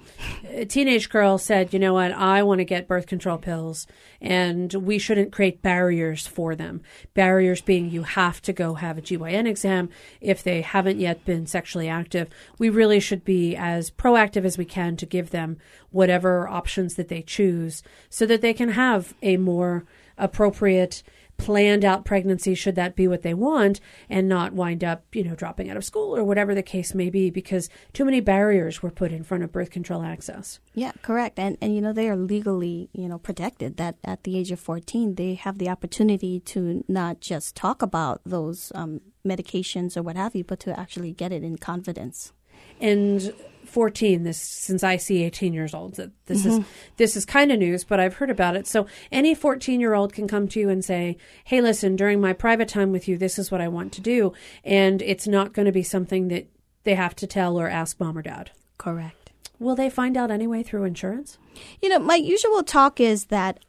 a teenage girl said, you know what, I want to get birth control pills, and we shouldn't create barriers for them. Barriers being you have to go have a GYN exam if they haven't yet been sexually active. We really should be as proactive as we can to give them whatever options that they choose, so that they can have a more appropriate planned out pregnancy should that be what they want and not wind up you know dropping out of school or whatever the case may be because too many barriers were put in front of birth control access Yeah, correct. And and you know they are legally, you know, protected that at the age of 14 they have the opportunity to not just talk about those um, medications or what have you, but to actually get it in confidence. and 14 this since i see 18 years old that this is mm-hmm. this is kind of news but i've heard about it. So any 14 year old can come to you and say hey listen during my private time with you this is what i want to do and it's not going to be something that they have to tell or ask mom or dad. Correct. will they find out anyway through insurance? You know, my usual talk is that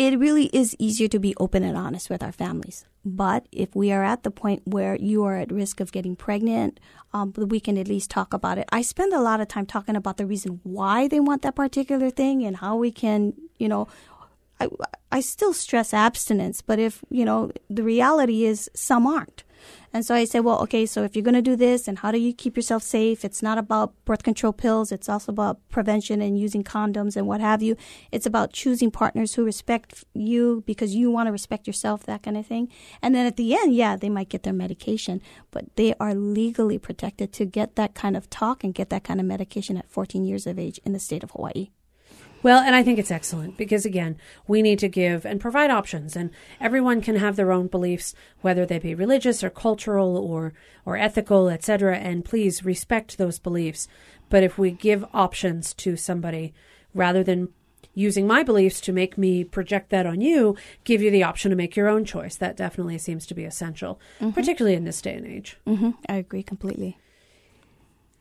it really is easier to be open and honest with our families. But if we are at the point where you are at risk of getting pregnant, um, we can at least talk about it. I spend a lot of time talking about the reason why they want that particular thing and how we can, you know, I, I still stress abstinence, but if, you know, the reality is some aren't. And so I say, well, okay, so if you're going to do this and how do you keep yourself safe? It's not about birth control pills. It's also about prevention and using condoms and what have you. It's about choosing partners who respect you because you want to respect yourself, that kind of thing. And then at the end, yeah, they might get their medication, but they are legally protected to get that kind of talk and get that kind of medication at 14 years of age in the state of Hawaii. Well, and I think it's excellent because again, we need to give and provide options and everyone can have their own beliefs whether they be religious or cultural or or ethical, etc. and please respect those beliefs. But if we give options to somebody rather than using my beliefs to make me project that on you, give you the option to make your own choice. That definitely seems to be essential, particularly in this day and age. hmm I agree completely.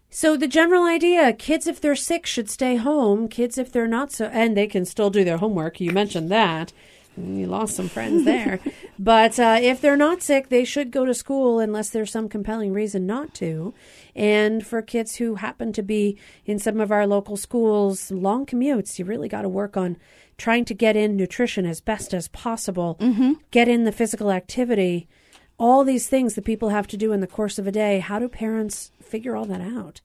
So the general idea, kids if they're sick should stay home, kids if they're not so and they can still do their homework. You mentioned that. You lost some friends there. but uh, if they're not sick, they should go to school unless there's some compelling reason not to. And for kids who happen to be in some of our local schools, long commutes, you really got to work on trying to get in nutrition as best as possible, get in the physical activity, all these things that people have to do in the course of a day. How do parents figure all that out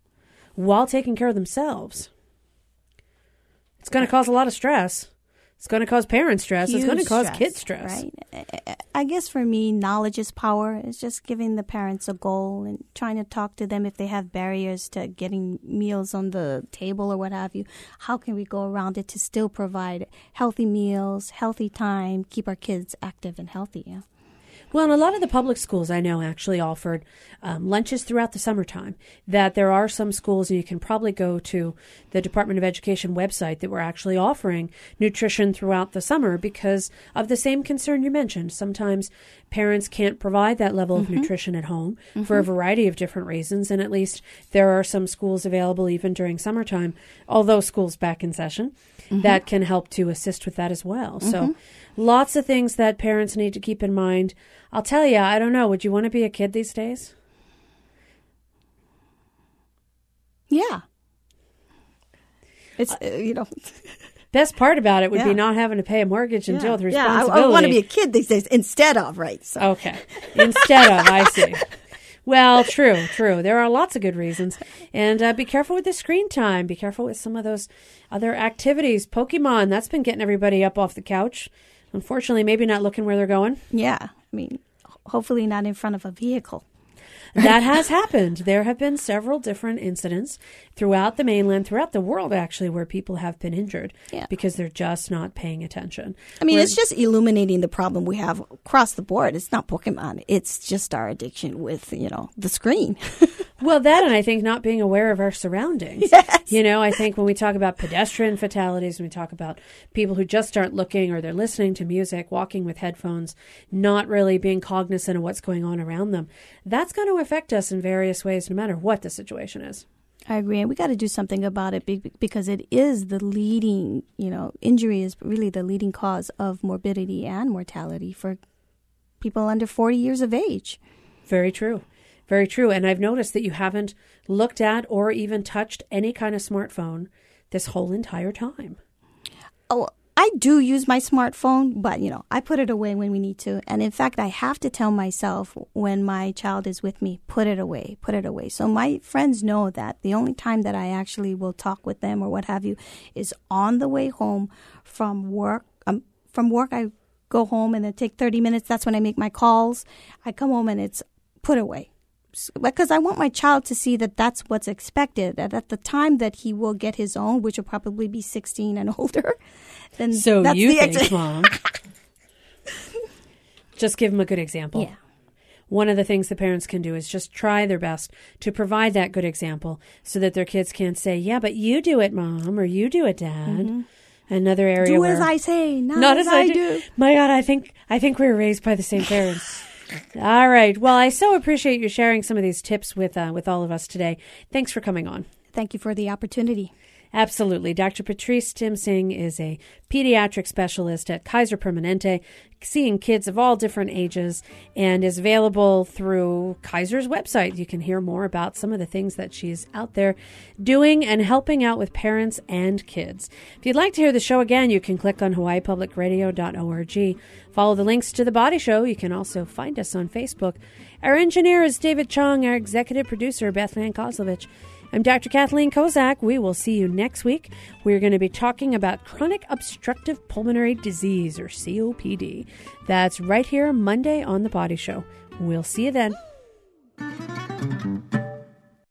while taking care of themselves? It's going to cause a lot of stress. It's going to cause parent stress. it's going to Huge cause kid stress. Right. I guess for me, knowledge is power. It's just giving the parents a goal and trying to talk to them if they have barriers to getting meals on the table or what have you. How can we go around it to still provide healthy meals, healthy time, keep our kids active and healthy? Yeah. Well, and a lot of the public schools I know actually offered um, lunches throughout the summertime. That there are some schools, and you can probably go to the Department of Education website that were actually offering nutrition throughout the summer because of the same concern you mentioned. Sometimes parents can't provide that level of mm-hmm. nutrition at home for mm-hmm. a variety of different reasons, and at least there are some schools available even during summertime, although schools back in session, mm-hmm. that can help to assist with that as well. So lots of things that parents need to keep in mind. I'll tell you, I don't know. Would you want to be a kid these days? Yeah. It's, uh, you know, Best part about it would Yeah. be not having to pay a mortgage and deal with responsibility. yeah, I. I want to be a kid these days instead of, right? So. Okay. Instead of, I see. Well, true, true. There are lots of good reasons. And uh, be careful with the screen time. Be careful with some of those other activities. Pokemon, that's been getting everybody up off the couch. Unfortunately, maybe not looking where they're going. Yeah. I mean, hopefully not in front of a vehicle. That has happened. There have been several different incidents throughout the mainland, throughout the world, actually, where people have been injured Yeah. because they're just not paying attention. I mean, Where- it's just illuminating the problem we have across the board. It's not Pokemon. It's just our addiction with, you know, the screen. Well, that and I think not being aware of our surroundings. Yes. You know, I think when we talk about pedestrian fatalities, when we talk about people who just aren't looking or they're listening to music, walking with headphones, not really being cognizant of what's going on around them, that's going to affect us in various ways, no matter what the situation is. I agree. And we got to do something about it because it is the leading, you know, injury is really the leading cause of morbidity and mortality for people under 40 years of age. Very true. Very true. And I've noticed that you haven't looked at or even touched any kind of smartphone this whole entire time. Oh, I do use my smartphone, but you know, I put it away when we need to. And in fact, I have to tell myself when my child is with me, put it away, put it away. So my friends know that the only time that I actually will talk with them or what have you is on the way home from work. Um, from work, I go home and then take 30 minutes. That's when I make my calls. I come home and it's put away because I want my child to see that that's what's expected. That at the time that he will get his own, which will probably be 16 and older, then So that's you the think, ex- Mom. just give him a good example. Yeah. One of the things the parents can do is just try their best to provide that good example so that their kids can't say, Yeah, but you do it, Mom, or you do it, Dad. Another area Mm-hmm. Do as I say, not, not as, I do. My God, I think I think we were raised by the same parents. All right. Well, I so appreciate you sharing some of these tips with uh, with all of us today. Thanks for coming on. Thank you for the opportunity. Absolutely. Dr. Patrice Tim Singh is a pediatric specialist at Kaiser Permanente, seeing kids of all different ages, and is available through Kaiser's website. You can hear more about some of the things that she's out there doing and helping out with parents and kids. If you'd like to hear the show again, you can click on hawaiipublicradio.org. Follow the links to the body show. You can also find us on Facebook. Our engineer is David Chong, our executive producer, Bethlehem Kozlovich. I'm Dr. Kathleen Kozak. We will see you next week. We're going to be talking about chronic obstructive pulmonary disease, or COPD. That's right here Monday on The Body Show. We'll see you then.